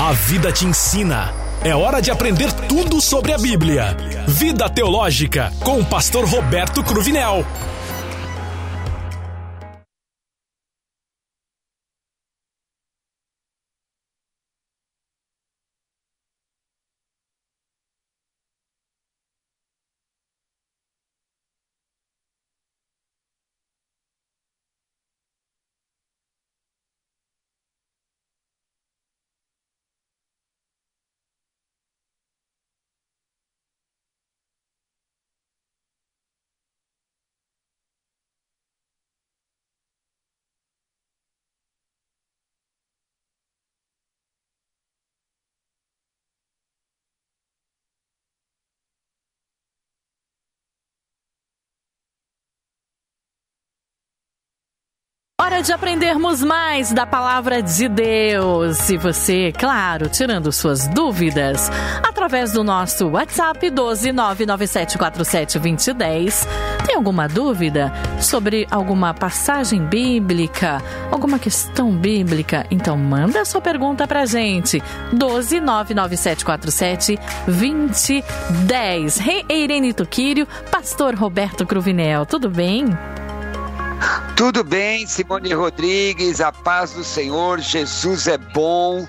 A vida te ensina. É hora de aprender tudo sobre a Bíblia. Vida Teológica, com o pastor Roberto Cruvinel. Hora de aprendermos mais da palavra de Deus. E você, claro, tirando suas dúvidas, através do nosso WhatsApp 12997472010. Tem alguma dúvida sobre alguma passagem bíblica, alguma questão bíblica? Então manda sua pergunta pra gente. 12997472010. Rei Irene Tuquírio, pastor Roberto Cruvinel, tudo bem? Tudo bem, Simone Rodrigues, a paz do Senhor, Jesus é bom,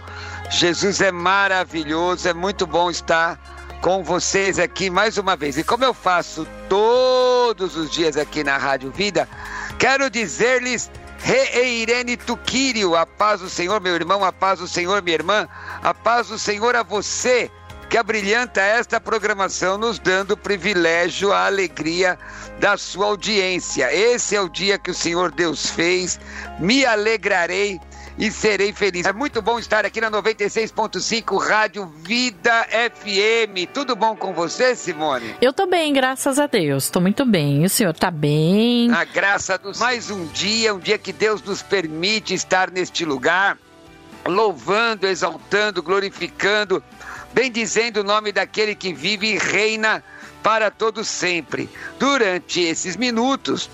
Jesus é maravilhoso, é muito bom estar com vocês aqui mais uma vez. E como eu faço todos os dias aqui na Rádio Vida, quero dizer-lhes Reirene Tuquírio, a paz do Senhor, meu irmão, a paz do Senhor, minha irmã, a paz do Senhor a você que abrilhanta esta programação, nos dando o privilégio, a alegria da sua audiência. Esse é o dia que o Senhor Deus fez, me alegrarei e serei feliz. É muito bom estar aqui na 96.5 Rádio Vida FM. Tudo bom com você, Simone? Eu tô bem, graças a Deus. Tô muito bem. O senhor tá bem? A graça dos mais um dia, um dia que Deus nos permite estar neste lugar, louvando, exaltando, glorificando bendizendo o nome daquele que vive e reina para todo sempre. Durante esses minutos,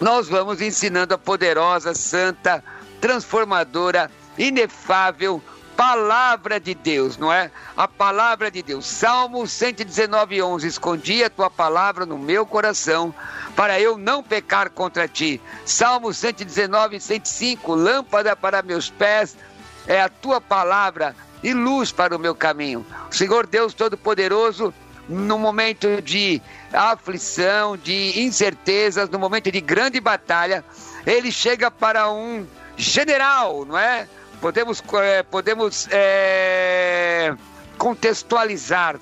nós vamos ensinando a poderosa, santa, transformadora, inefável palavra de Deus, não é? A palavra de Deus. Salmo 119, 11. Escondi a tua palavra no meu coração, para eu não pecar contra ti. Salmo 119, 105. Lâmpada para meus pés é a tua palavra e luz para o meu caminho. Senhor Deus Todo-Poderoso, no momento de aflição, de incertezas, no momento de grande batalha, ele chega para um general, não é? Podemos, é, podemos é, contextualizar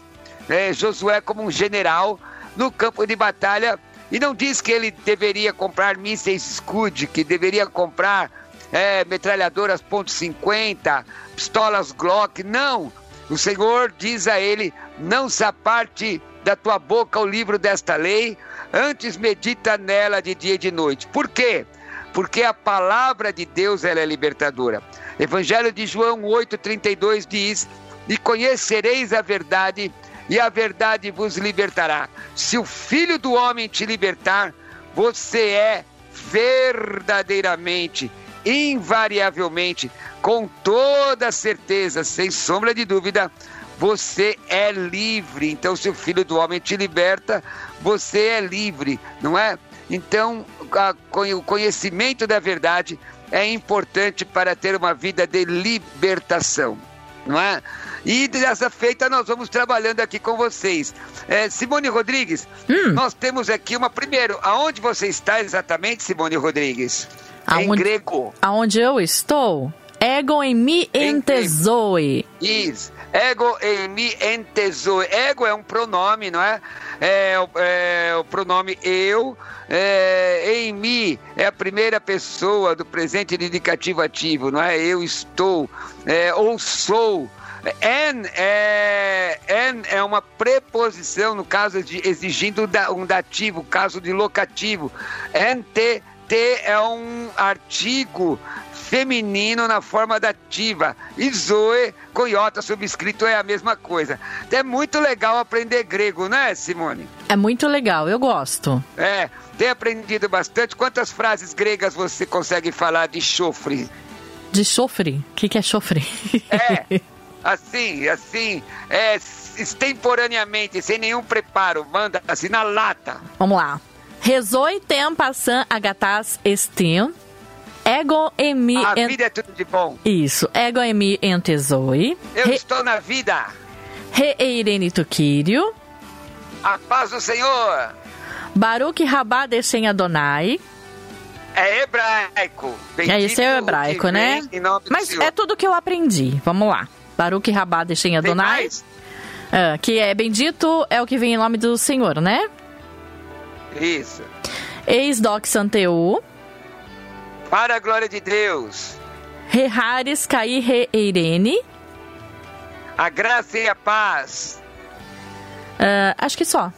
né, Josué como um general no campo de batalha e não diz que ele deveria comprar mísseis Scud, que deveria comprar é, metralhadoras .50, pistolas Glock. Não! O Senhor diz a ele: não se aparte da tua boca o livro desta lei, antes medita nela de dia e de noite. Por quê? Porque a palavra de Deus ela é libertadora. Evangelho de João 8,32 diz: E conhecereis a verdade, e a verdade vos libertará. Se o Filho do Homem te libertar, você é verdadeiramente invariavelmente, com toda certeza, sem sombra de dúvida, você é livre. Então, se o Filho do Homem te liberta, você é livre, não é? Então, a, o conhecimento da verdade é importante para ter uma vida de libertação, não é? E dessa feita nós vamos trabalhando aqui com vocês. É, Simone Rodrigues, hum. nós temos aqui uma. Primeiro, aonde você está exatamente, Simone Rodrigues? Aonde, em grego. Aonde eu estou? Ego em mi entezoe. Isso. Ego em mi entezoe. Ego é um pronome, não é? É, é o pronome eu. É, em mi é a primeira pessoa do presente indicativo ativo, não é? Eu estou. É, ou sou. En é, en é uma preposição, no caso de exigindo um dativo, caso de locativo. Ente T é um artigo feminino na forma dativa. E Zoe, coiota subscrito é a mesma coisa. É muito legal aprender grego, né, Simone? É muito legal, eu gosto. É, tem aprendido bastante. Quantas frases gregas você consegue falar de chofre? De chofre? O que, que é chofre? É. assim, assim, é, extemporaneamente, sem nenhum preparo, manda assim na lata. Vamos lá. Rezoi tem passant agatas estim. Ego emi. A vida é tudo de bom. Isso. Ego emi entezoi. Eu Re... estou na vida. Reeirene tuquírio. A paz do Senhor. Baruch rabá deixem Adonai. É hebraico. Bendito é, isso é hebraico, né? Mas é tudo que eu aprendi. Vamos lá. Baruch rabá deixem Adonai. Ah, que é bendito é o que vem em nome do Senhor, né? Isso. Eis doc santeu. Para a glória de Deus. Rehares cair re eirene. A graça e a paz. Uh, acho que só.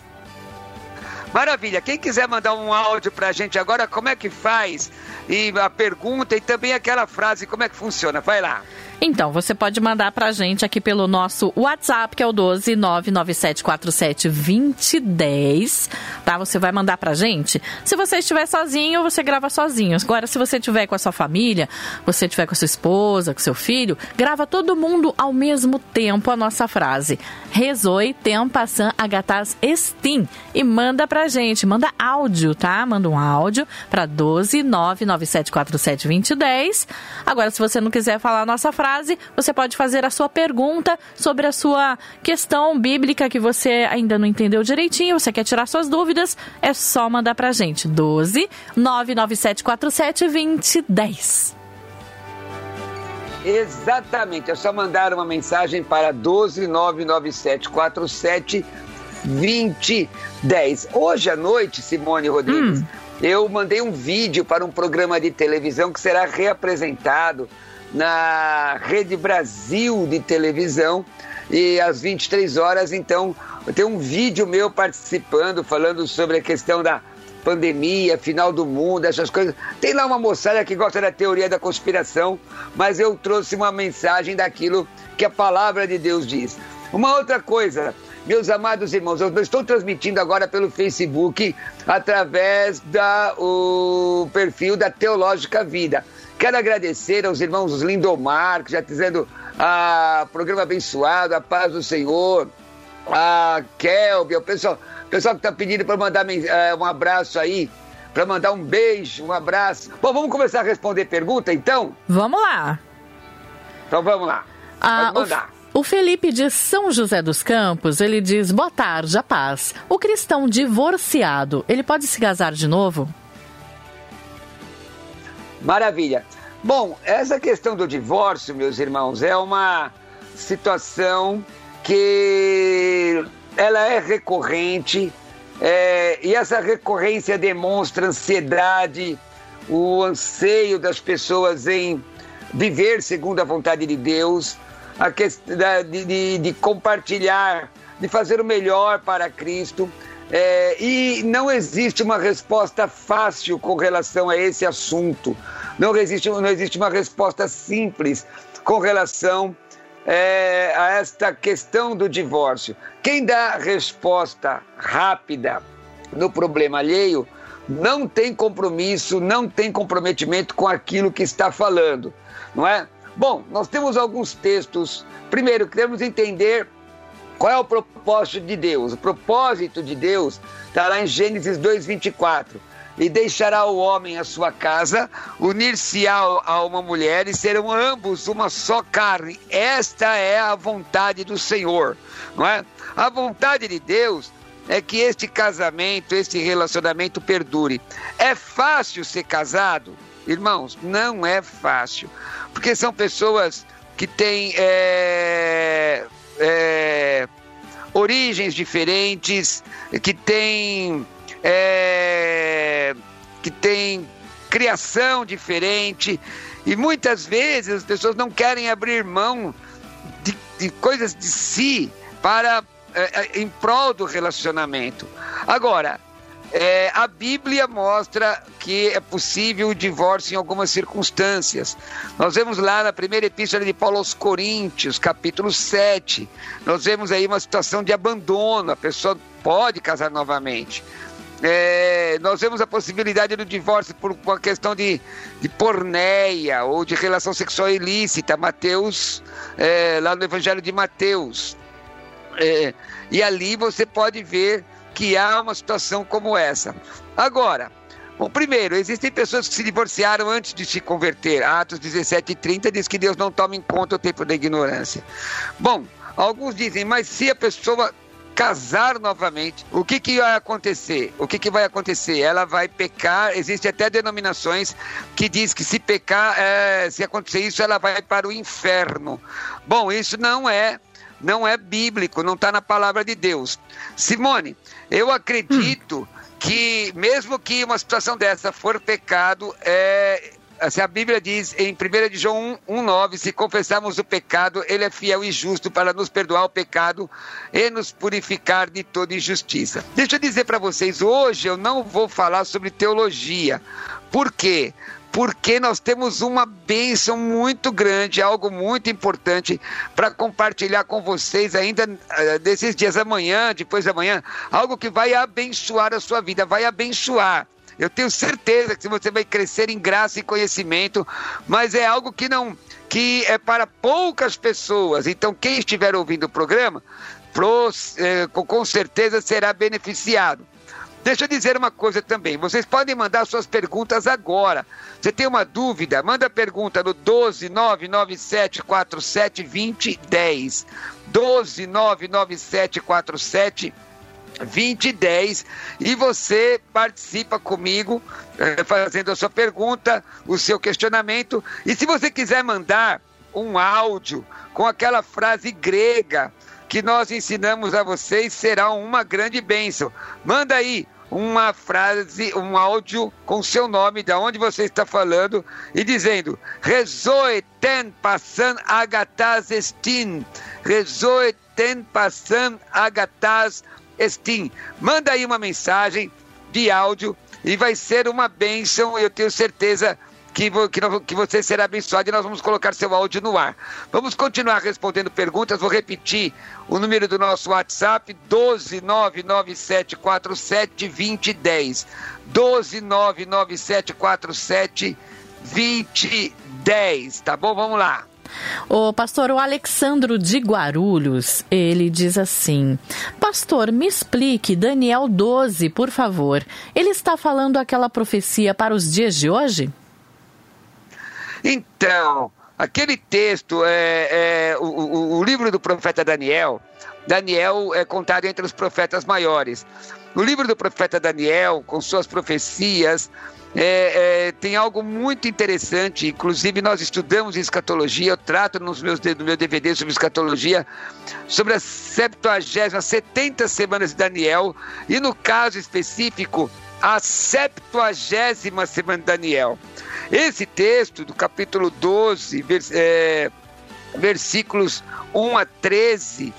Maravilha. Quem quiser mandar um áudio para a gente agora, como é que faz? E a pergunta e também aquela frase, como é que funciona? Vai lá. Então, você pode mandar pra gente aqui pelo nosso WhatsApp, que é o 12 99747 2010, tá? Você vai mandar pra gente. Se você estiver sozinho, você grava sozinho. Agora, se você estiver com a sua família, você estiver com a sua esposa, com seu filho, grava todo mundo ao mesmo tempo a nossa frase. Rezoi tempassam agatas estim. E manda pra gente, manda áudio, tá? Manda um áudio pra 12 99747 2010. Agora, se você não quiser falar a nossa frase, frase, você pode fazer a sua pergunta sobre a sua questão bíblica que você ainda não entendeu direitinho, você quer tirar suas dúvidas, é só mandar pra gente. 12 99747 2010. Exatamente, é só mandar uma mensagem para 12 99747 2010. Hoje à noite, Simone Rodrigues, hum. eu mandei um vídeo para um programa de televisão que será reapresentado na Rede Brasil de televisão e às 23 horas, então, tem um vídeo meu participando, falando sobre a questão da pandemia, final do mundo, essas coisas. Tem lá uma moçada que gosta da teoria da conspiração, mas eu trouxe uma mensagem daquilo que a palavra de Deus diz. Uma outra coisa, meus amados irmãos, eu estou transmitindo agora pelo Facebook através do perfil da Teológica Vida. Quero agradecer aos irmãos Lindomar, que já dizendo a programa abençoado, a paz do Senhor, a Kelvin, o pessoal, o pessoal que está pedindo para mandar é, um abraço aí, para mandar um beijo, um abraço. Bom, vamos começar a responder pergunta então? Vamos lá. Então vamos lá. Ah, Pode mandar. O, o Felipe de São José dos Campos, ele diz: Boa tarde, a paz. O cristão divorciado, ele pode se casar de novo? Maravilha. Bom, essa questão do divórcio, meus irmãos, é uma situação que ela é recorrente é, e essa recorrência demonstra ansiedade, o anseio das pessoas em viver segundo a vontade de Deus, a questão de, de, de compartilhar, de fazer o melhor para Cristo. É, e não existe uma resposta fácil com relação a esse assunto. Não existe, não existe uma resposta simples com relação é, a esta questão do divórcio. Quem dá resposta rápida no problema alheio não tem compromisso, não tem comprometimento com aquilo que está falando, não é? Bom, nós temos alguns textos. Primeiro, queremos entender qual é o propósito de Deus? O propósito de Deus está lá em Gênesis 2,24. E deixará o homem a sua casa, unir-se-á a uma mulher e serão ambos uma só carne. Esta é a vontade do Senhor, não é? A vontade de Deus é que este casamento, este relacionamento perdure. É fácil ser casado? Irmãos, não é fácil, porque são pessoas que têm é, é, origens diferentes, que têm é, que tem criação diferente e muitas vezes as pessoas não querem abrir mão de, de coisas de si para é, é em prol do relacionamento. Agora, é, a Bíblia mostra que é possível o divórcio em algumas circunstâncias. Nós vemos lá na primeira epístola de Paulo aos Coríntios, capítulo 7, nós vemos aí uma situação de abandono, a pessoa pode casar novamente. é, nós vemos a possibilidade do divórcio por uma questão de, de porneia ou de relação sexual ilícita. Mateus, é, lá no Evangelho de Mateus. É, e ali você pode ver que há uma situação como essa. Agora, bom, primeiro, existem pessoas que se divorciaram antes de se converter. Atos 17 e 30 diz que Deus não toma em conta o tempo da ignorância. Bom, alguns dizem, mas se a pessoa casar novamente, o que, que vai acontecer? O que, que vai acontecer? Ela vai pecar, existe até denominações que diz que se pecar, é, se acontecer isso, ela vai para o inferno. Bom, isso não é não é bíblico, não está na palavra de Deus. Simone, eu acredito hum. que mesmo que uma situação dessa for pecado, é, assim, a Bíblia diz em 1 de João 1,9: se confessarmos o pecado, ele é fiel e justo para nos perdoar o pecado e nos purificar de toda injustiça. Deixa eu dizer para vocês, hoje eu não vou falar sobre teologia. Por quê? Porque nós temos uma bênção muito grande, algo muito importante para compartilhar com vocês ainda uh, desses dias amanhã, depois da manhã, algo que vai abençoar a sua vida, vai abençoar. Eu tenho certeza que você vai crescer em graça e conhecimento, mas é algo que não que é para poucas pessoas. Então, quem estiver ouvindo o programa, eh, com certeza será beneficiado. Deixa eu dizer uma coisa também. Vocês podem mandar suas perguntas agora. Você tem uma dúvida? Manda pergunta no 12997472010. 12997472010. 2010 e você participa comigo eh, fazendo a sua pergunta, o seu questionamento. E se você quiser mandar um áudio com aquela frase grega que nós ensinamos a vocês, será uma grande bênção. Manda aí uma frase, um áudio com seu nome, de onde você está falando, e dizendo: Rezoe ten passan agatas estin. Rezoe ten passan agatas Estim. Manda aí uma mensagem de áudio e vai ser uma bênção, eu tenho certeza que, que, que, você será abençoado e nós vamos colocar seu áudio no ar. Vamos continuar respondendo perguntas, vou repetir o número do nosso WhatsApp, 12997472010. 12997472010, tá bom? Vamos lá. O pastor o Alexandro de Guarulhos, ele diz assim: Pastor, me explique Daniel 12, por favor. Ele está falando aquela profecia para os dias de hoje? Então, aquele texto é, é o, o, o livro do profeta Daniel. Daniel é contado entre os profetas maiores. No livro do profeta Daniel, com suas profecias, é, é, tem algo muito interessante, inclusive nós estudamos escatologia, eu trato nos meus, no meu DVD sobre escatologia, sobre as 70, 70 semanas de Daniel, e no caso específico, a 70 semana de Daniel. Esse texto, do capítulo 12, vers, é, versículos 1 a 13,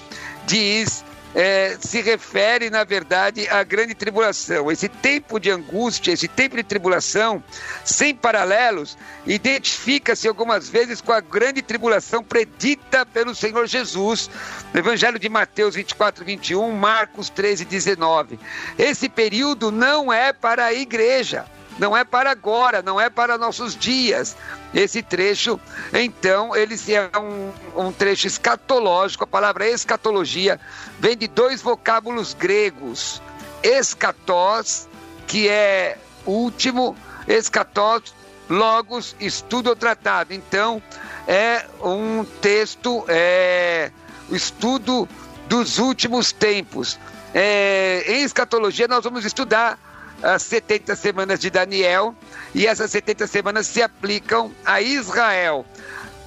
diz é, se refere, na verdade, à grande tribulação. Esse tempo de angústia, esse tempo de tribulação, sem paralelos, identifica-se algumas vezes com a grande tribulação predita pelo Senhor Jesus, no Evangelho de Mateus 24, 21, Marcos 13, 19. Esse período não é para a igreja não é para agora, não é para nossos dias. Esse trecho, então, ele é um, um trecho escatológico, a palavra escatologia vem de dois vocábulos gregos. Escatós, que é último, escatós, logos, estudo ou tratado. Então, é um texto, é o estudo dos últimos tempos. É, em escatologia, nós vamos estudar as 70 semanas de Daniel e essas 70 semanas se aplicam a Israel.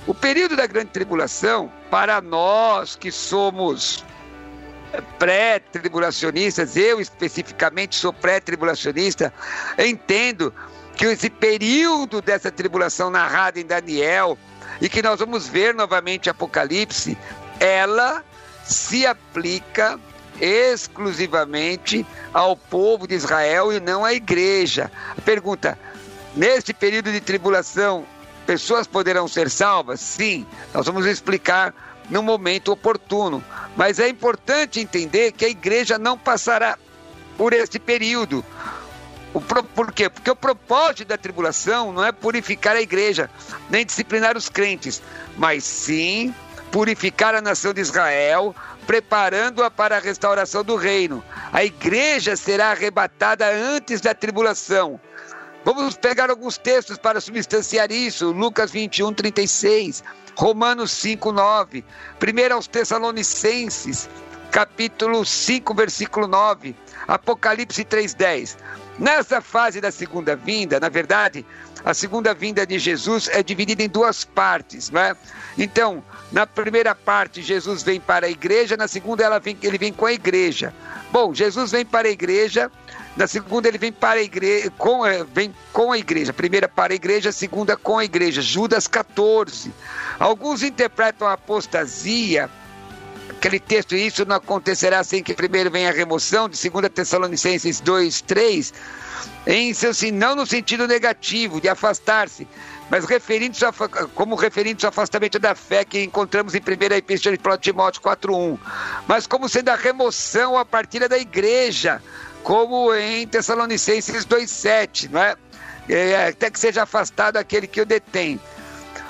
O período da grande tribulação, para nós que somos pré-tribulacionistas, eu especificamente sou pré-tribulacionista, entendo que esse período dessa tribulação narrada em Daniel e que nós vamos ver novamente Apocalipse, ela se aplica exclusivamente ao povo de Israel e não à igreja. Pergunta: neste período de tribulação, pessoas poderão ser salvas? Sim, nós vamos explicar no momento oportuno. Mas é importante entender que a igreja não passará por esse período. Por quê? Porque o propósito da tribulação não é purificar a igreja, nem disciplinar os crentes, mas sim purificar a nação de Israel, preparando-a para a restauração do reino. A igreja será arrebatada antes da tribulação. Vamos pegar alguns textos para substanciar isso. Lucas 21, 36, Romanos 5, 9, 1 aos Tessalonicenses, capítulo 5, versículo 9, Apocalipse 3, 10. Nessa fase da segunda vinda, na verdade, a segunda vinda de Jesus é dividida em duas partes, não é? Então, na primeira parte, Jesus vem para a igreja, na segunda, vem, ele vem com a igreja. Bom, Jesus vem para a igreja, na segunda, ele vem para a igreja, com, é, vem com a igreja. Primeira para a igreja, segunda com a igreja. Judas 14. Alguns interpretam a apostasia aquele texto, isso não acontecerá sem que primeiro venha a remoção, de 2 Tessalonicenses 2, 3, em seu, não no sentido negativo, de afastar-se, mas referindo como referindo-se ao afastamento da fé que encontramos em 1 Epístola de Timóteo 4.1, mas como sendo a remoção a partir da igreja, como em Tessalonicenses 2.7, não é? é? Até que seja afastado aquele que o detém.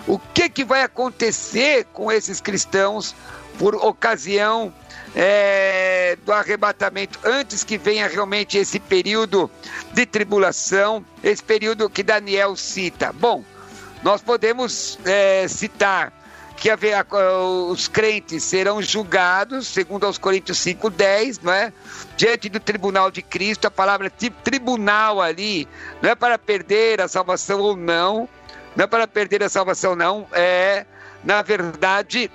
O que, que vai acontecer com esses cristãos por ocasião é, do arrebatamento, antes que venha realmente esse período de tribulação, esse período que Daniel cita. Bom, nós podemos é, citar que a, os crentes serão julgados, segundo aos Coríntios 5,10, não é? Diante do tribunal de Cristo, a palavra tribunal ali não é para perder a salvação ou não, não é para perder a salvação, não, é, na verdade,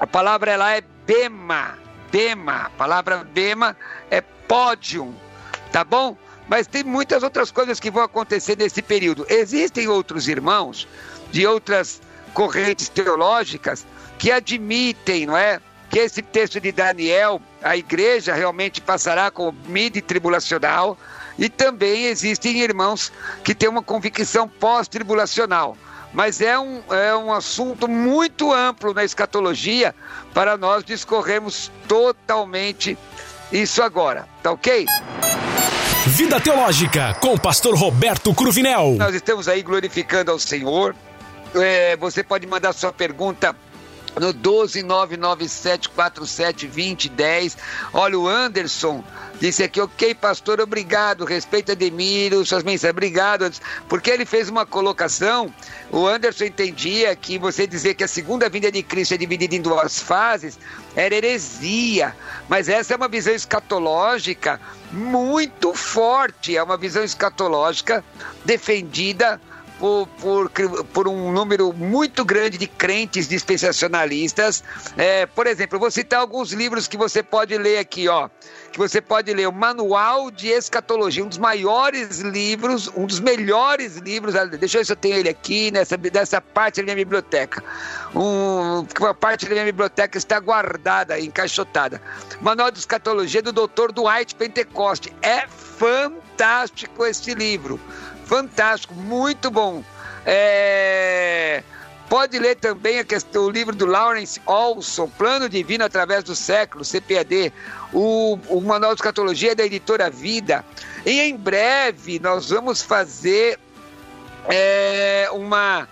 a palavra lá é bema, bema. A palavra bema é pódium, tá bom? Mas tem muitas outras coisas que vão acontecer nesse período. Existem outros irmãos de outras correntes teológicas que admitem, não é? Que esse texto de Daniel, a igreja realmente passará com mid tribulacional, e também existem irmãos que têm uma convicção pós-tribulacional mas é um, é um assunto muito amplo na escatologia para nós discorrermos totalmente isso agora, tá ok? Vida Teológica com o pastor Roberto Cruvinel. Nós estamos aí glorificando ao Senhor. É, você pode mandar sua pergunta no 12997472010. Olha, o Anderson disse aqui, ok, pastor, obrigado, respeito Ademiro, suas mensagens, obrigado, porque ele fez uma colocação, o Anderson entendia que você dizer que a segunda vinda de Cristo é dividida em duas fases, era heresia, mas essa é uma visão escatológica muito forte, é uma visão escatológica defendida por, por, por, um número muito grande de crentes dispensacionalistas. É, por exemplo, eu vou citar alguns livros que você pode ler aqui, ó. Que você pode ler o Manual de Escatologia, um dos maiores livros, um dos melhores livros. Deixa eu ver se eu tenho ele aqui, nessa, nessa parte da minha biblioteca. Um, uma parte da minha biblioteca está guardada, encaixotada. Manual de Escatologia do Dr. Dwight Pentecoste. É fantástico este livro fantástico, muito bom. É... Pode ler também questão, o livro do Lawrence Olson, Plano Divino através do século, CPAD, o, o Manual de Escatologia da editora Vida. E em breve nós vamos fazer é, uma.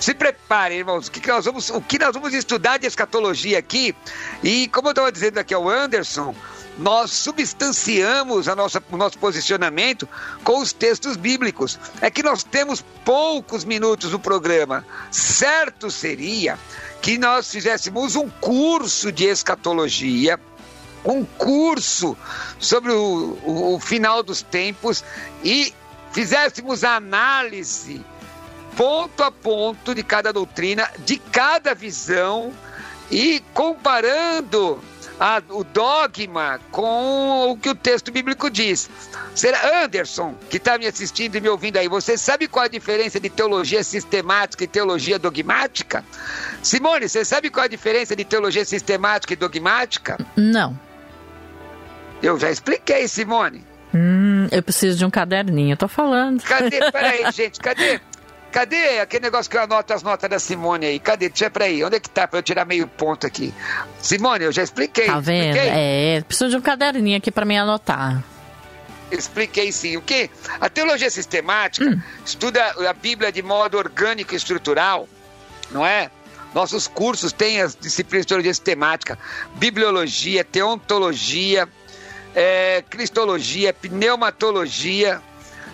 Se preparem, irmãos, o que, nós vamos, o que nós vamos estudar de escatologia aqui. E como eu estava dizendo aqui ao Anderson, nós substanciamos a nossa, o nosso posicionamento com os textos bíblicos. É que nós temos poucos minutos no programa. Certo seria que nós fizéssemos um curso de escatologia, um curso sobre o, o, o final dos tempos e fizéssemos a análise ponto a ponto de cada doutrina, de cada visão e comparando a, o dogma com o que o texto bíblico diz. Será Anderson, que está me assistindo e me ouvindo aí, você sabe qual a diferença de teologia sistemática e teologia dogmática? Simone, você sabe qual a diferença de teologia sistemática e dogmática? Não. Eu já expliquei, Simone. Hum, eu preciso de um caderninho, eu tô falando. Cadê? Peraí, gente, cadê? Cadê aquele negócio que eu anoto as notas da Simone aí? Cadê? Deixa pra aí. Onde é que tá pra eu tirar meio ponto aqui? Simone, eu já expliquei. Tá vendo? Expliquei? É, preciso de um caderninho aqui pra me anotar. expliquei sim. O que? A teologia sistemática hum. estuda a Bíblia de modo orgânico e estrutural, não é? Nossos cursos têm as disciplinas de teologia sistemática, bibliologia, teontologia, é, cristologia, pneumatologia.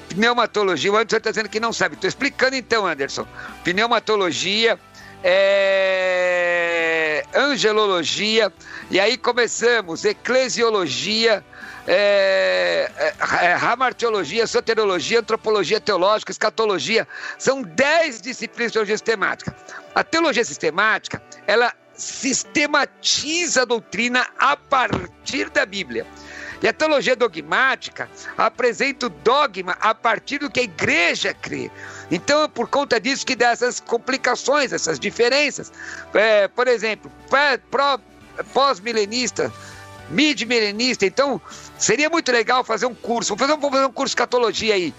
Pneumatologia, o Anderson está dizendo que não sabe. Estou explicando então, Anderson. Pneumatologia, é, angelologia, e aí começamos, eclesiologia, é, é, é, ramartiologia, soteriologia, antropologia teológica, escatologia. São dez disciplinas de teologia sistemática. A teologia sistemática, ela sistematiza a doutrina a partir da Bíblia. E a teologia dogmática apresenta o dogma a partir do que a igreja crê. Então, é por conta disso que dá essas complicações, essas diferenças. É, por exemplo, pós-milenista, mid-milenista. Então, seria muito legal fazer um curso. Vamos fazer um, fazer um curso de catologia aí.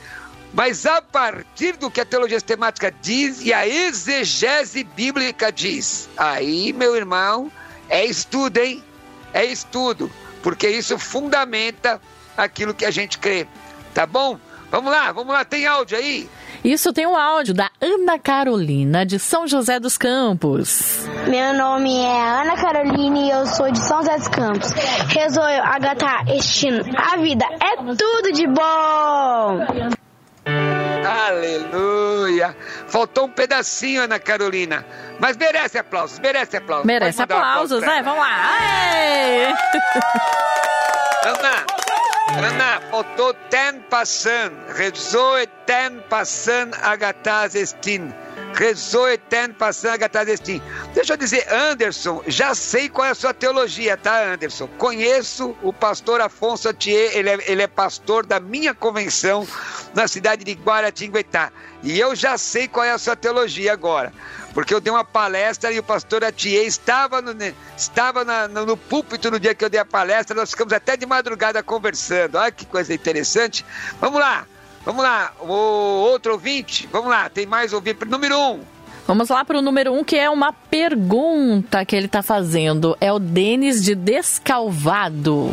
Mas a partir do que a teologia sistemática diz e a exegese bíblica diz. Aí, meu irmão, é estudo, hein? É estudo porque isso fundamenta aquilo que a gente crê. Tá bom? Vamos lá, vamos lá, tem áudio aí? Isso tem um áudio da Ana Carolina, de São José dos Campos. Meu nome é Ana Carolina e eu sou de São José dos Campos. Rezou Agatha Estino. A vida é tudo de bom! Aleluia! Faltou um pedacinho, Ana Carolina. Mas merece aplausos, merece aplausos. Merece aplausos, um né? Vamos lá. Ana, Ana, faltou ten passan. Rezou e ten passan agataz estin. Rezou e ten passan agataz estin. Deixa eu dizer, Anderson, já sei qual é a sua teologia, tá, Anderson? Conheço o pastor Afonso Atier, ele é, ele é pastor da minha convenção na cidade de Guaratinguetá. E eu já sei qual é a sua teologia agora porque eu dei uma palestra e o pastor Atier estava, no, estava na, no, no, púlpito no dia que eu dei a palestra, nós ficamos até de madrugada conversando. Olha que coisa interessante. Vamos lá, vamos lá, o outro ouvinte, vamos lá, tem mais ouvinte. Número um. Vamos lá para o número um, que é uma pergunta que ele está fazendo. É o Denis de Descalvado.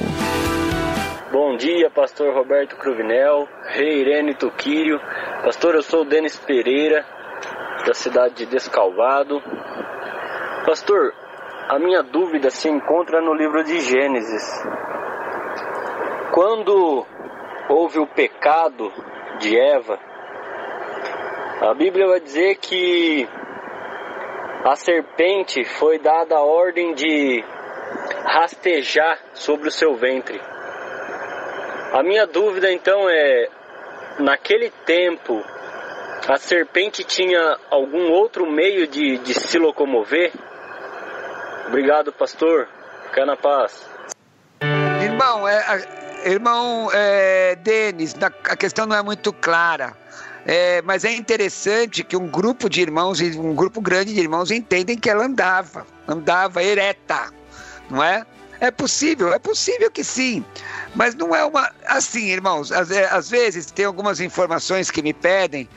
Bom dia, pastor Roberto Cruvinel, rei Irene Tuquírio. Pastor, eu sou o Denis Pereira, da cidade de Descalvado. Pastor, a minha dúvida se encontra no livro de Gênesis. Quando houve o pecado de Eva, a Bíblia vai dizer que a serpente foi dada a ordem de rastejar sobre o seu ventre. A minha dúvida então é: naquele tempo, a serpente tinha algum outro meio de, de se locomover? Obrigado, pastor. Fica na paz. Irmão, é, irmão é, Denis, a questão não é muito clara. É, mas é interessante que um grupo de irmãos, um grupo grande de irmãos, entendem que ela andava, andava ereta, não é? É possível, é possível que sim, mas não é uma. Assim, irmãos, às, às vezes tem algumas informações que me pedem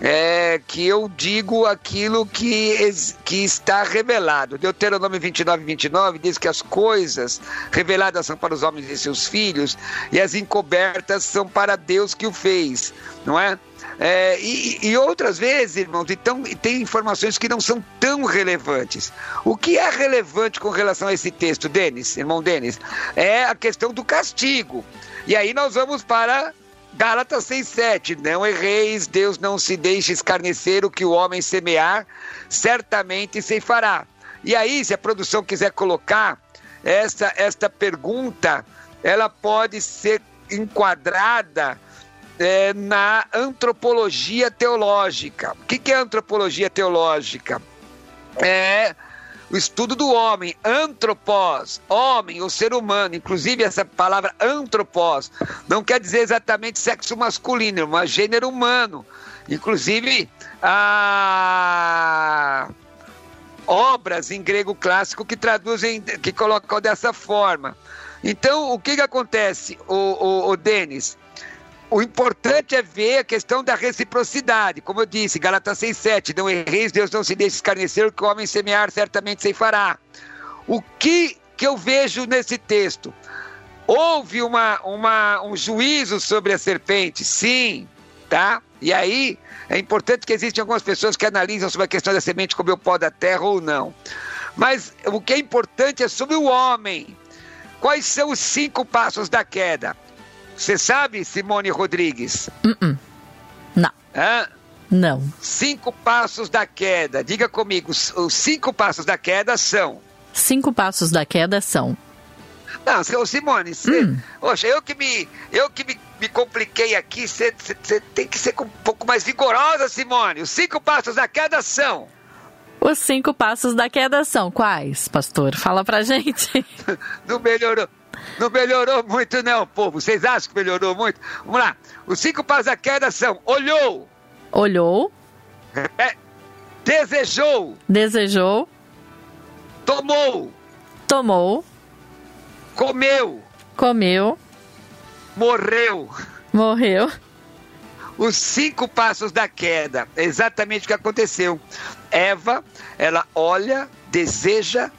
é que eu digo aquilo que, que está revelado. Deuteronômio 29, 29 diz que as coisas reveladas são para os homens e seus filhos, e as encobertas são para Deus que o fez, não é? É, e, e, outras vezes, irmãos, então, tem informações que não são tão relevantes. O que é relevante com relação a esse texto, Denis, irmão Denis? É a questão do castigo. E aí nós vamos para Gálatas 6,7: Não erreis, Deus não se deixe escarnecer o que o homem semear, certamente se fará. E aí, se a produção quiser colocar essa, esta pergunta, ela pode ser enquadrada é, na antropologia teológica. O que, que é antropologia teológica? É o estudo do homem, antropós, homem, o ser humano. Inclusive, essa palavra antropós não quer dizer exatamente sexo masculino, mas gênero humano. Inclusive, há obras em grego clássico que traduzem, que colocam dessa forma. Então, o que, que acontece, o, o, o Denis? O importante é ver a questão da reciprocidade. Como eu disse, Galatas 6,7, não erreis, Deus não se deixe escarnecer, que o homem semear certamente se fará. O que, que eu vejo nesse texto? Houve uma, uma, um juízo sobre a serpente, sim, tá? E aí é importante que existem algumas pessoas que analisam sobre a questão da semente comer o pó da terra ou não. Mas o que é importante é sobre o homem. Quais são os cinco passos da queda? Você sabe, Simone Rodrigues? Uh -uh. Não. Hã? Não. Cinco passos da queda. Diga comigo, os cinco passos da queda são. Cinco passos da queda são. Não, seu Simone, cê, hum. poxa, eu que me, eu que me, me compliquei aqui, você tem que ser um pouco mais vigorosa, Simone. Os cinco passos da queda são. Os cinco passos da queda são quais, pastor? Fala pra gente. Não melhorou. Não melhorou muito, não, povo. Vocês acham que melhorou muito? Vamos lá. Os cinco passos da queda são: olhou. Olhou. É, desejou. Desejou. Tomou. Tomou. Comeu. Comeu. Morreu. Morreu. Os cinco passos da queda. É exatamente o que aconteceu. Eva, ela olha, deseja,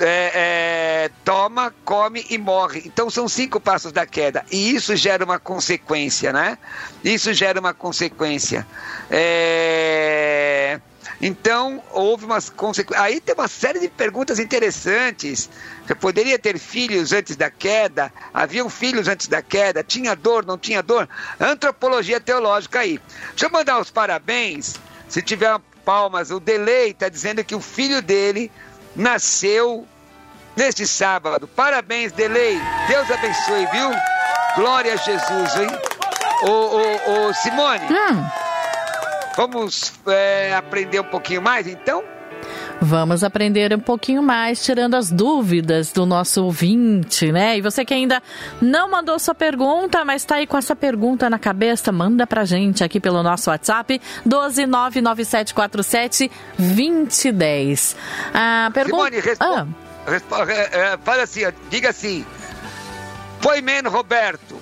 é, é, toma, come e morre. Então são cinco passos da queda. E isso gera uma consequência, né? Isso gera uma consequência. É... Então, houve umas consequências. Aí tem uma série de perguntas interessantes. Poderia ter filhos antes da queda? Haviam filhos antes da queda? Tinha dor, não tinha dor? Antropologia teológica aí. Deixa eu mandar os parabéns. Se tiver palmas, o Delay está dizendo que o filho dele nasceu neste sábado. Parabéns, Delay. Deus abençoe, viu? Glória a Jesus, hein? Ô, ô, ô Simone, hum. vamos é, aprender um pouquinho mais, então? Vamos aprender um pouquinho mais, tirando as dúvidas do nosso ouvinte, né? E você que ainda não mandou sua pergunta, mas está aí com essa pergunta na cabeça, manda pra gente aqui pelo nosso WhatsApp, 12997472010. A pergunta... Simone, responde. Ah. É, fala assim, diga assim, Poimen Roberto.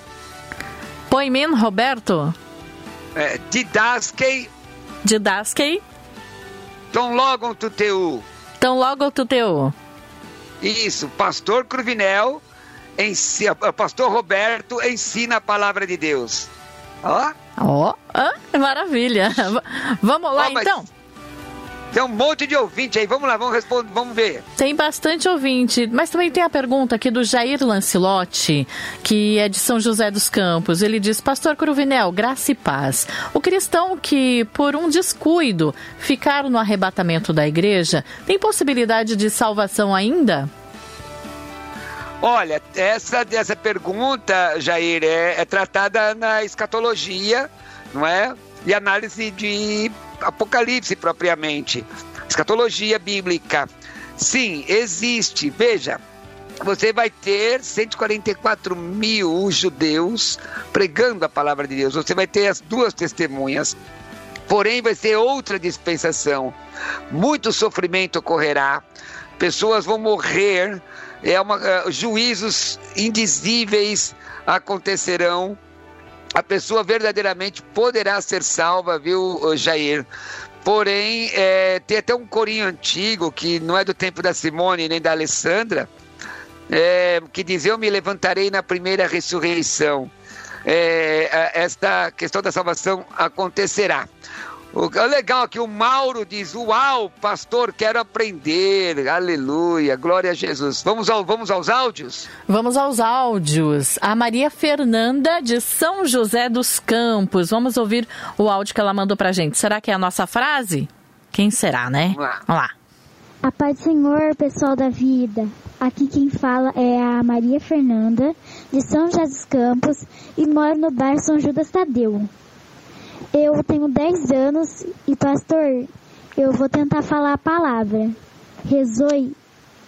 Poimen Roberto? É, Didaskei. Didaskei. Tão logo tu teu. Tão logo tu teu. Isso, pastor Cruvinel, ensina, pastor Roberto ensina a palavra de Deus. Ó. Ó, oh, maravilha. Vamos lá oh, então. Tem um monte de ouvinte aí, vamos lá, vamos responder, vamos ver. Tem bastante ouvinte, mas também tem a pergunta aqui do Jair Lancelotti, que é de São José dos Campos. Ele diz: Pastor Cruvinel, graça e paz. O cristão que, por um descuido, ficar no arrebatamento da igreja, tem possibilidade de salvação ainda? Olha, essa, essa pergunta, Jair, é, é tratada na escatologia, não é? E análise de Apocalipse propriamente, escatologia bíblica. Sim, existe. Veja, você vai ter 144 mil judeus pregando a palavra de Deus. Você vai ter as duas testemunhas. Porém, vai ser outra dispensação. Muito sofrimento ocorrerá. Pessoas vão morrer. É uma, uh, juízos indizíveis acontecerão a pessoa verdadeiramente poderá ser salva, viu, Jair? Porém, é, tem até um corinho antigo, que não é do tempo da Simone nem da Alessandra, é, que diz: Eu me levantarei na primeira ressurreição. É, esta questão da salvação acontecerá. O legal que o Mauro diz: Uau, pastor, quero aprender. Aleluia, glória a Jesus. Vamos, ao, vamos aos áudios? Vamos aos áudios. A Maria Fernanda de São José dos Campos. Vamos ouvir o áudio que ela mandou pra gente. Será que é a nossa frase? Quem será, né? Vamos lá. Vamos lá. A paz do Senhor, pessoal da vida. Aqui quem fala é a Maria Fernanda, de São José dos Campos, e moro no bairro São Judas Tadeu. Eu tenho 10 anos e, pastor, eu vou tentar falar a palavra. Rezoi,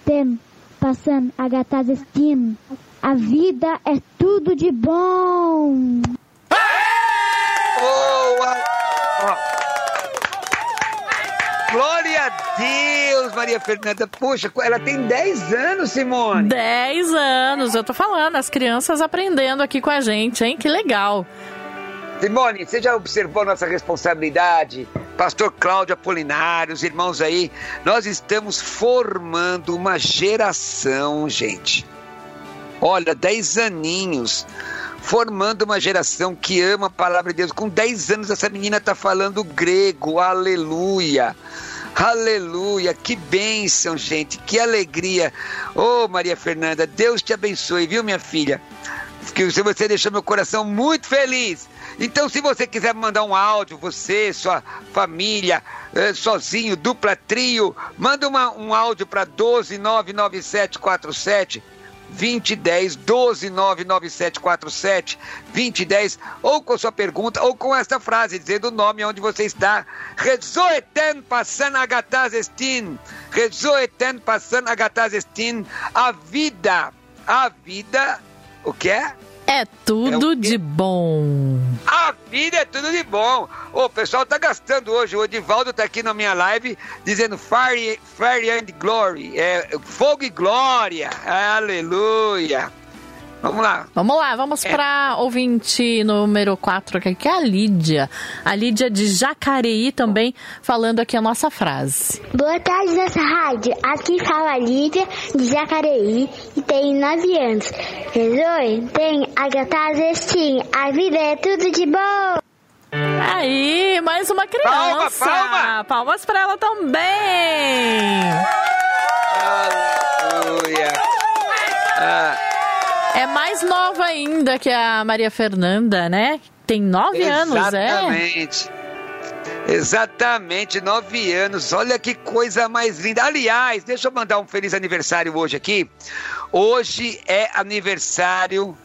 ten, passando, agatazestin. A vida é tudo de bom. Boa! Glória a Deus, Maria Fernanda. Poxa, ela tem 10 anos, Simone. 10 anos, eu tô falando, as crianças aprendendo aqui com a gente, hein? Que legal. Simone, você já observou nossa responsabilidade? Pastor Cláudio Apolinário, os irmãos aí, nós estamos formando uma geração, gente. Olha, 10 aninhos, formando uma geração que ama a palavra de Deus. Com 10 anos, essa menina está falando grego, aleluia. Aleluia, que bênção, gente, que alegria. Ô oh, Maria Fernanda, Deus te abençoe, viu, minha filha? Que você deixou meu coração muito feliz. Então, se você quiser mandar um áudio, você, sua família, eh, sozinho, dupla trio, manda uma, um áudio para 1299747 2010 1299747 2010 ou com sua pergunta ou com esta frase dizendo o nome onde você está. Rezoeten passando agatazestin. Rezoeten passando agatazestin. A vida, a vida, o que é? É tudo é de bom. A vida é tudo de bom. O pessoal tá gastando hoje. O Edivaldo tá aqui na minha live dizendo Fire, fire and Glory. É, fogo e glória. Aleluia. Vamos lá. Vamos lá, vamos é. para ouvinte número 4, que é a Lídia. A Lídia de Jacareí também falando aqui a nossa frase. Boa tarde nessa rádio. Aqui fala a Lídia de Jacareí e tem 9 anos. Resolve, tem Agatha Zestin. A vida é tudo de bom. Aí, mais uma criança. Palma, palma. Palmas para ela também. Aleluia. Ah. É mais nova ainda que a Maria Fernanda, né? Tem nove Exatamente. anos, é? Exatamente. Exatamente, nove anos. Olha que coisa mais linda. Aliás, deixa eu mandar um feliz aniversário hoje aqui. Hoje é aniversário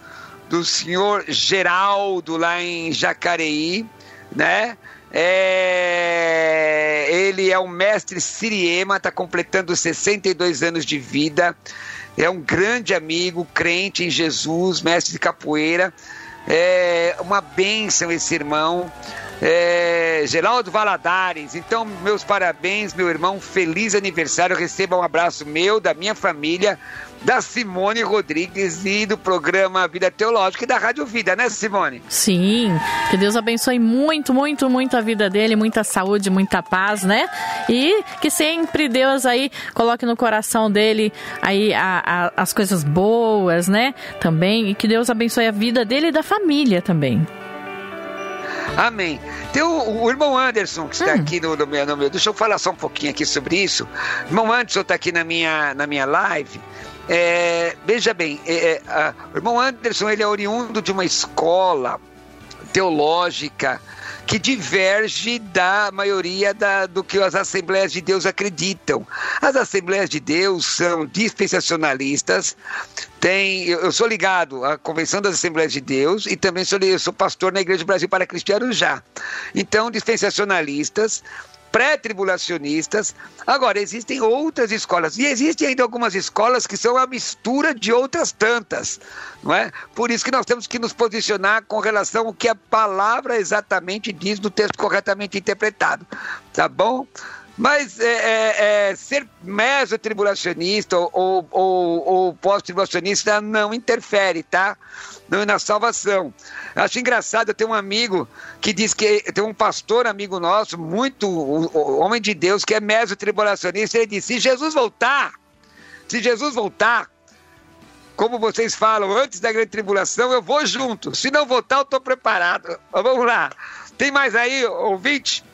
do senhor Geraldo lá em Jacareí, né? É... Ele é um mestre siriema, está completando 62 anos de vida é um grande amigo, crente em Jesus, mestre de capoeira. É uma bênção esse irmão. É, Geraldo Valadares, então meus parabéns, meu irmão, feliz aniversário, receba um abraço meu, da minha família, da Simone Rodrigues e do programa Vida Teológica e da Rádio Vida, né, Simone? Sim, que Deus abençoe muito, muito, muito a vida dele, muita saúde, muita paz, né? E que sempre Deus aí coloque no coração dele aí a, a, as coisas boas, né? Também, e que Deus abençoe a vida dele e da família também. Amém. Tem o, o, irmão Anderson, que está hum. aqui no, no, meu, no meu. Deixa eu falar só um pouquinho aqui sobre isso. O irmão Anderson está aqui na minha, na minha live. É, veja bem, é, é, a, o irmão Anderson ele é oriundo de uma escola teológica que diverge da maioria da, do que as Assembleias de Deus acreditam. As Assembleias de Deus são dispensacionalistas, tem, eu, eu sou ligado à Convenção das Assembleias de Deus e também sou, sou pastor na Igreja do Brasil para Cristianos já. Então, dispensacionalistas pré-tribulacionistas. Agora, existem outras escolas, e existem ainda algumas escolas que são a mistura de outras tantas, não é? Por isso que nós temos que nos posicionar com relação ao que a palavra exatamente diz no texto corretamente interpretado, tá bom? Mas é, é, é, ser mesotribulacionista ou, ou, ou, ou pós-tribulacionista não interfere, tá? na salvação. Acho engraçado, eu tenho um amigo que diz que tem um pastor amigo nosso, muito homem de Deus, que é mesotribulacionista, ele disse: se Jesus voltar, se Jesus voltar, como vocês falam, antes da grande tribulação, eu vou junto. Se não voltar, eu estou preparado. Vamos lá. Tem mais aí, ouvinte?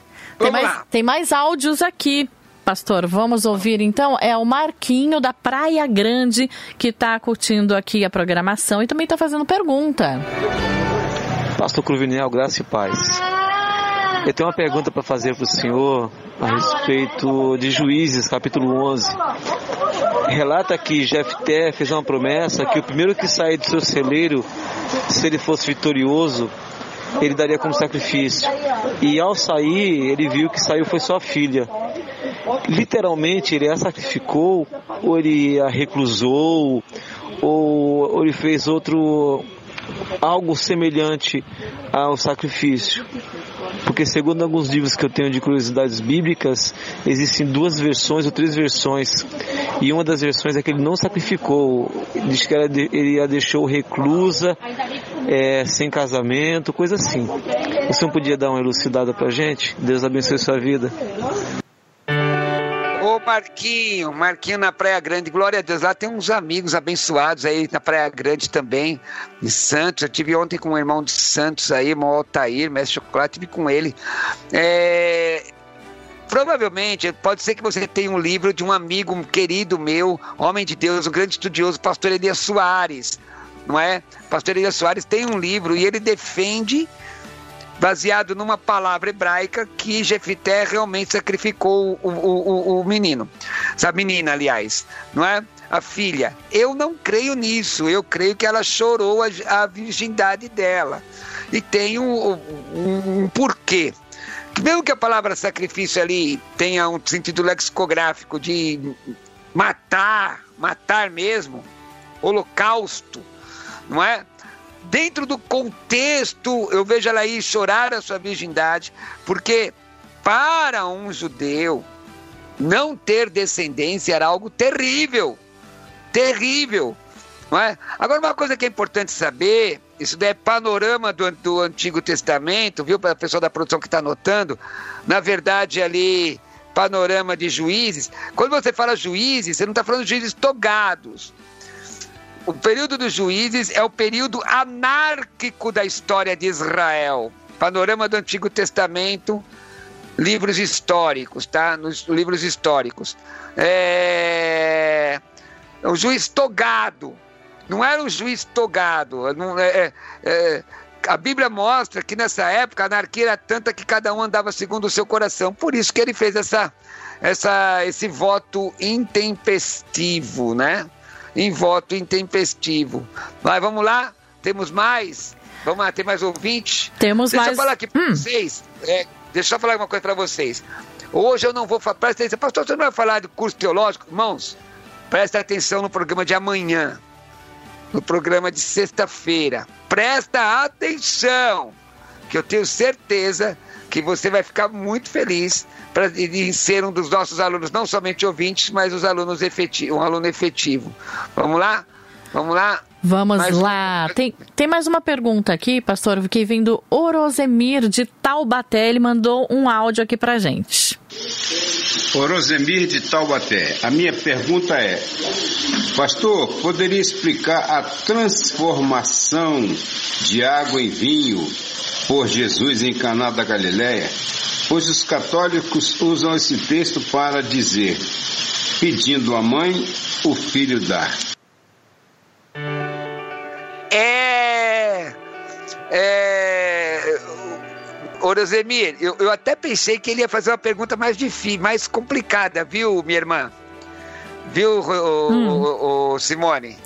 Tem mais. Tem mais áudios aqui. Pastor, vamos ouvir então. É o Marquinho da Praia Grande que está curtindo aqui a programação e também está fazendo pergunta. Pastor Cruvinel, graça e paz. Eu tenho uma pergunta para fazer para o senhor a respeito de Juízes, capítulo 11. Relata que Jefté fez uma promessa que o primeiro que sair do seu celeiro, se ele fosse vitorioso, ele daria como sacrifício. E ao sair, ele viu que saiu foi sua filha. Literalmente, ele a sacrificou, ou ele a reclusou, ou, ou ele fez outro algo semelhante ao sacrifício. Porque segundo alguns livros que eu tenho de curiosidades bíblicas, existem duas versões ou três versões. E uma das versões é que ele não sacrificou, diz que ele a deixou reclusa, é, sem casamento, coisa assim. Você não podia dar uma elucidada pra gente? Deus abençoe sua vida. Marquinho, Marquinho na Praia Grande, glória a Deus. Lá tem uns amigos abençoados aí na Praia Grande também, em Santos. Eu tive ontem com um irmão de Santos aí, irmão Altair, mestre chocolate, tive com ele. É, provavelmente, pode ser que você tenha um livro de um amigo um querido meu, homem de Deus, um grande estudioso, pastor Elias Soares, não é? Pastor Elias Soares tem um livro e ele defende baseado numa palavra hebraica que Jefité realmente sacrificou o, o, o, menino, essa menina, aliás, não é? A filha. Eu não creio nisso, eu creio que ela chorou a, a virgindade dela. E tem um, um, um porquê. Mesmo que a palavra sacrifício ali tenha um sentido lexicográfico de matar, matar mesmo, holocausto, não é? Dentro do contexto, eu vejo ela aí chorar a sua virgindade, porque para um judeu não ter descendência era algo terrível, terrível. Não é? Agora, uma coisa que é importante saber, isso daí é panorama do, do Antigo Testamento, viu, para a pessoa da produção que está anotando, na verdade ali, panorama de juízes, quando você fala juízes, você não está falando de juízes togados, o período dos juízes é o período anárquico da história de Israel. Panorama do Antigo Testamento, livros históricos, tá? Nos livros históricos. É... O juiz togado. Não era um juiz togado. Não, é, é, é... a Bíblia mostra que nessa época a anarquia era tanta que cada um andava segundo o seu coração. Por isso que ele fez essa, essa, esse voto intempestivo, né? Em voto intempestivo. Vai, vamos lá? Temos mais? Vamos lá, tem mais ouvinte? Temos deixa mais. Deixa eu falar aqui para hum. vocês. É, deixa eu falar uma coisa para vocês. Hoje eu não vou falar. Presta atenção, pastor, você não vai falar de curso teológico? Irmãos, presta atenção no programa de amanhã. No programa de sexta-feira. Presta atenção, que eu tenho certeza que você vai ficar muito feliz para ser um dos nossos alunos, não somente ouvintes, mas os alunos efetivo, um aluno efetivo. Vamos lá? Vamos lá? Vamos mais lá. Um... Tem, tem mais uma pergunta aqui, pastor, que vem do Orosemir de Taubaté. Ele mandou um áudio aqui para gente. Orosemir de Taubaté. A minha pergunta é: Pastor, poderia explicar a transformação de água em vinho por Jesus em Caná da Galileia? pois os católicos usam esse texto para dizer: pedindo a mãe, o filho dá. É. É. Orozemir, eu, eu até pensei que ele ia fazer uma pergunta mais difícil, mais complicada, viu, minha irmã? Viu, o, hum. o, o Simone?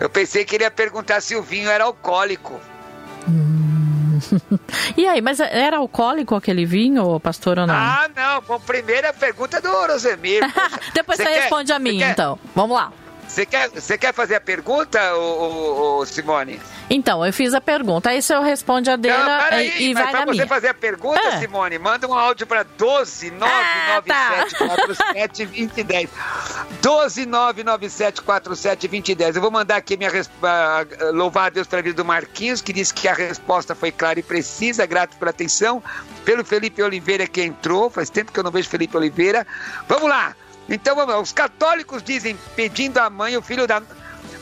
Eu pensei que ele ia perguntar se o vinho era alcoólico. Hum. e aí, mas era alcoólico aquele vinho, pastor, ou não? Ah, não. Bom, primeira pergunta do Rosemir. Depois você, você responde a mim, então. Vamos lá. Você quer, você quer fazer a pergunta, ô, ô, Simone? Então, eu fiz a pergunta, aí você responde a dele e, e vai na minha. você fazer a pergunta, é. Simone, manda um áudio para 12 997 47 2010. 12 997 47 2010. Eu vou mandar aqui minha uh, louvar a Deus pela vida do Marquinhos, que disse que a resposta foi clara e precisa, grato pela atenção. Pelo Felipe Oliveira que entrou, faz tempo que eu não vejo Felipe Oliveira. Vamos lá. Então, vamos lá. Os católicos dizem pedindo à mãe o filho da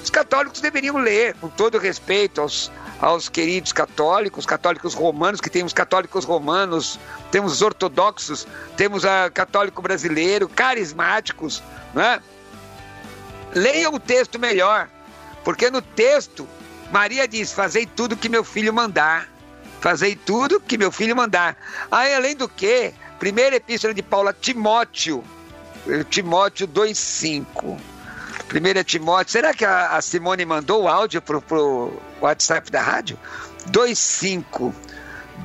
os católicos deveriam ler, com todo respeito aos, aos queridos católicos, católicos romanos, que temos católicos romanos, temos os ortodoxos, temos a católico brasileiro, carismáticos, né? Leiam o texto melhor, porque no texto Maria diz: Fazei tudo que meu filho mandar. Fazei tudo que meu filho mandar. Aí, além do que, primeira epístola de Paulo a Timóteo, Timóteo 2,5. 1 Timóteo, será que a, Simone mandou o áudio pro, pro WhatsApp da rádio? 2,5.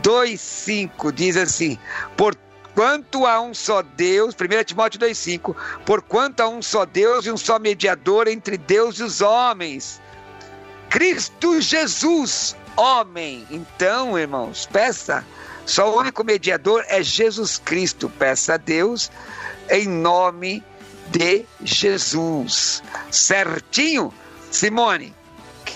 2,5 diz assim: Por quanto há um só Deus, 1 Timóteo 2,5, por quanto há um só Deus e um só mediador entre Deus e os homens, Cristo Jesus, homem. Então, irmãos, peça, só o único mediador é Jesus Cristo. Peça a Deus em nome de Jesus. Certinho, Simone?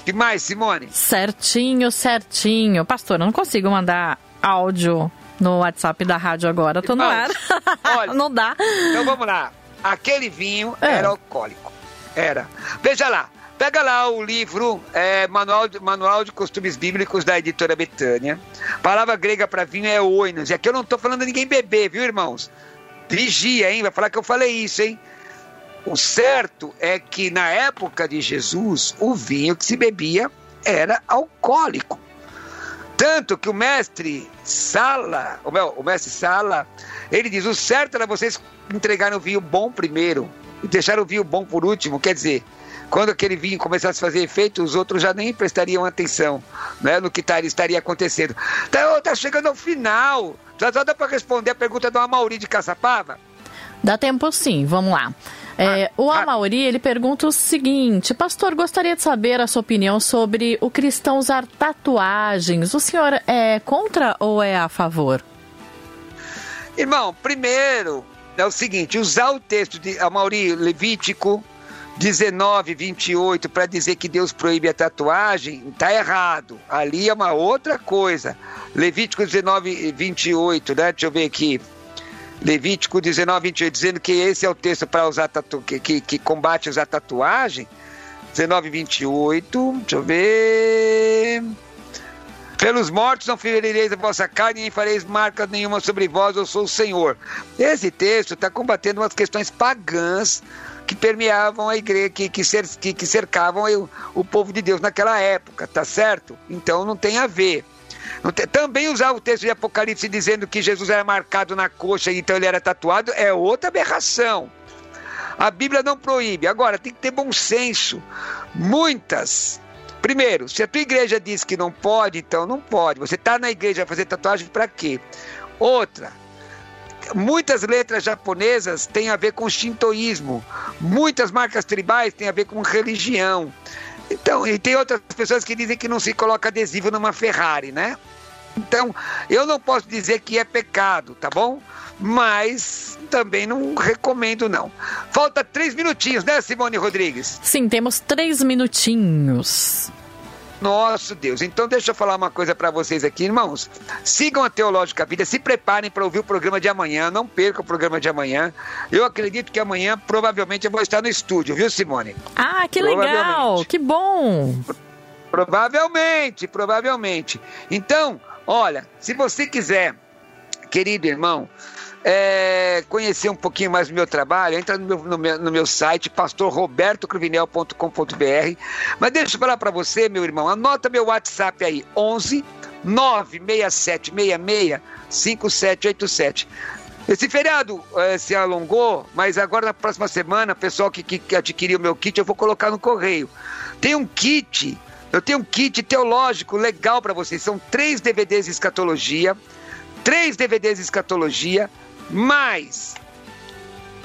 que mais, Simone? Certinho, certinho. Pastor, eu não consigo mandar áudio no WhatsApp da rádio agora. Tô no ar. Olha, não dá. Então vamos lá. aquele vinho É. era alcoólico. Era. Veja lá, pega lá o livro é, Manual, de, Manual de Costumes Bíblicos da editora Betânia. Palavra grega para vinho é oinos. E aqui eu não tô falando de ninguém beber, viu, irmãos? Vigia, hein? Vai falar que eu falei isso, hein? O certo é que na época de Jesus, o vinho que se bebia era alcoólico. Tanto que o mestre Sala, o, meu, o mestre Sala, ele diz: o certo era vocês entregarem o vinho bom primeiro e deixar o vinho bom por último. Quer dizer, quando aquele vinho começasse a fazer efeito, os outros já nem prestariam atenção né, no que tar- estaria acontecendo. Tá, tá chegando ao final. Já só dá para responder a pergunta do Amauri de Caçapava? Dá tempo sim, vamos lá. É, Ah, o ah. Amauri, ele pergunta o seguinte, pastor, gostaria de saber a sua opinião sobre o cristão usar tatuagens. O senhor é contra ou é a favor? Irmão, primeiro é o seguinte: usar o texto de Amauri Levítico 19, 28 para dizer que Deus proíbe a tatuagem, tá errado. Ali é uma outra coisa. Levítico 19, 28, né? Deixa eu ver aqui. Levítico 19, 28, dizendo que esse é o texto para usar tatu... que, que, que combate usar tatuagem. 19, 28, deixa eu ver. Pelos mortos não ferireis a vossa carne, nem fareis marca nenhuma sobre vós, eu sou o Senhor. Esse texto está combatendo umas questões pagãs que permeavam a igreja, que, que, cer- que- que cercavam o, o povo de Deus naquela época, tá certo? Então não tem a ver. Também usar o texto de Apocalipse dizendo que Jesus era marcado na coxa e então ele era tatuado é outra aberração. A Bíblia não proíbe. Agora, tem que ter bom senso. Muitas. Primeiro, se a tua igreja diz que não pode, então não pode. Você está na igreja fazer tatuagem para quê? Outra. Muitas letras japonesas têm a ver com shintoísmo. Muitas marcas tribais têm a ver com religião. Então, e tem outras pessoas que dizem que não se coloca adesivo numa Ferrari, né? Então, eu não posso dizer que é pecado, tá bom? Mas também não recomendo, não. Falta três minutinhos, né, Simone Rodrigues? Sim, temos três minutinhos. Nosso Deus. Então, deixa eu falar uma coisa para vocês aqui, irmãos. Sigam a Teológica Vida, se preparem para ouvir o programa de amanhã. Não percam o programa de amanhã. Eu acredito que amanhã, provavelmente, eu vou estar no estúdio, viu, Simone? Ah, que legal, que bom. Provavelmente, provavelmente. Então, olha, se você quiser, querido irmão, é, conhecer um pouquinho mais do meu trabalho, entra no meu, no meu, no meu site, pastorrobertocruvinel.com.br. Mas deixa eu falar para você, meu irmão, anota meu WhatsApp aí, 11 96766 5787. Esse feriado eh, se alongou, mas agora na próxima semana, pessoal que, que, que adquiriu meu kit, eu vou colocar no correio. Tem um kit, eu tenho um kit teológico legal para vocês. São três DVDs de escatologia, três DVDs de escatologia, mais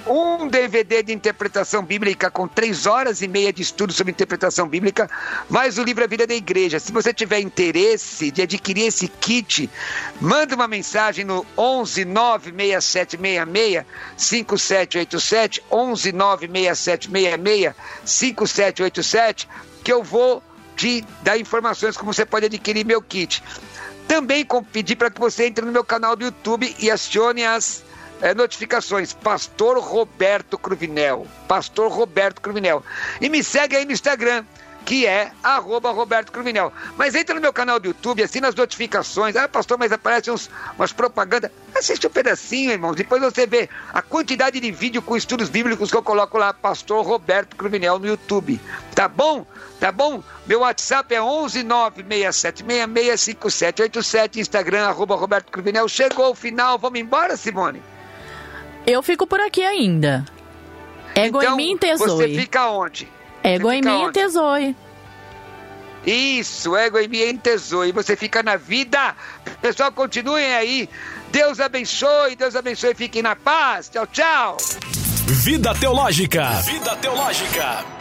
um DVD de interpretação bíblica com três horas e meia de estudo sobre interpretação bíblica, mais o livro A Vida da Igreja. Se você tiver interesse de adquirir esse kit, manda uma mensagem no 11 96766 5787, 11 96766 5787, que eu vou te dar informações como você pode adquirir meu kit. Também pedir para que você entre no meu canal do YouTube e acione as eh, notificações. Pastor Roberto Cruvinel. Pastor Roberto Cruvinel. E me segue aí no Instagram, que é arroba Roberto Cruvinel. Mas entra no meu canal do YouTube, assina as notificações. Ah, pastor, mas aparecem uns, umas propagandas. Assiste um pedacinho, irmãos. Depois você vê a quantidade de vídeo com estudos bíblicos que eu coloco lá, Pastor Roberto Cruvinel, no YouTube. Tá bom? Tá bom? Meu WhatsApp é 11 967665787, Instagram, arroba Roberto Cruvinel. Chegou o final, vamos embora, Simone? Eu fico por aqui ainda. Ego então, em mim, você tesoure. fica onde? Ego você em fica mim, onde? tesoure. Isso, ego em mim em tesouro. E você fica na vida. Pessoal, continuem aí. Deus abençoe, Deus abençoe. Fiquem na paz. Tchau, tchau. Vida Teológica. Vida Teológica.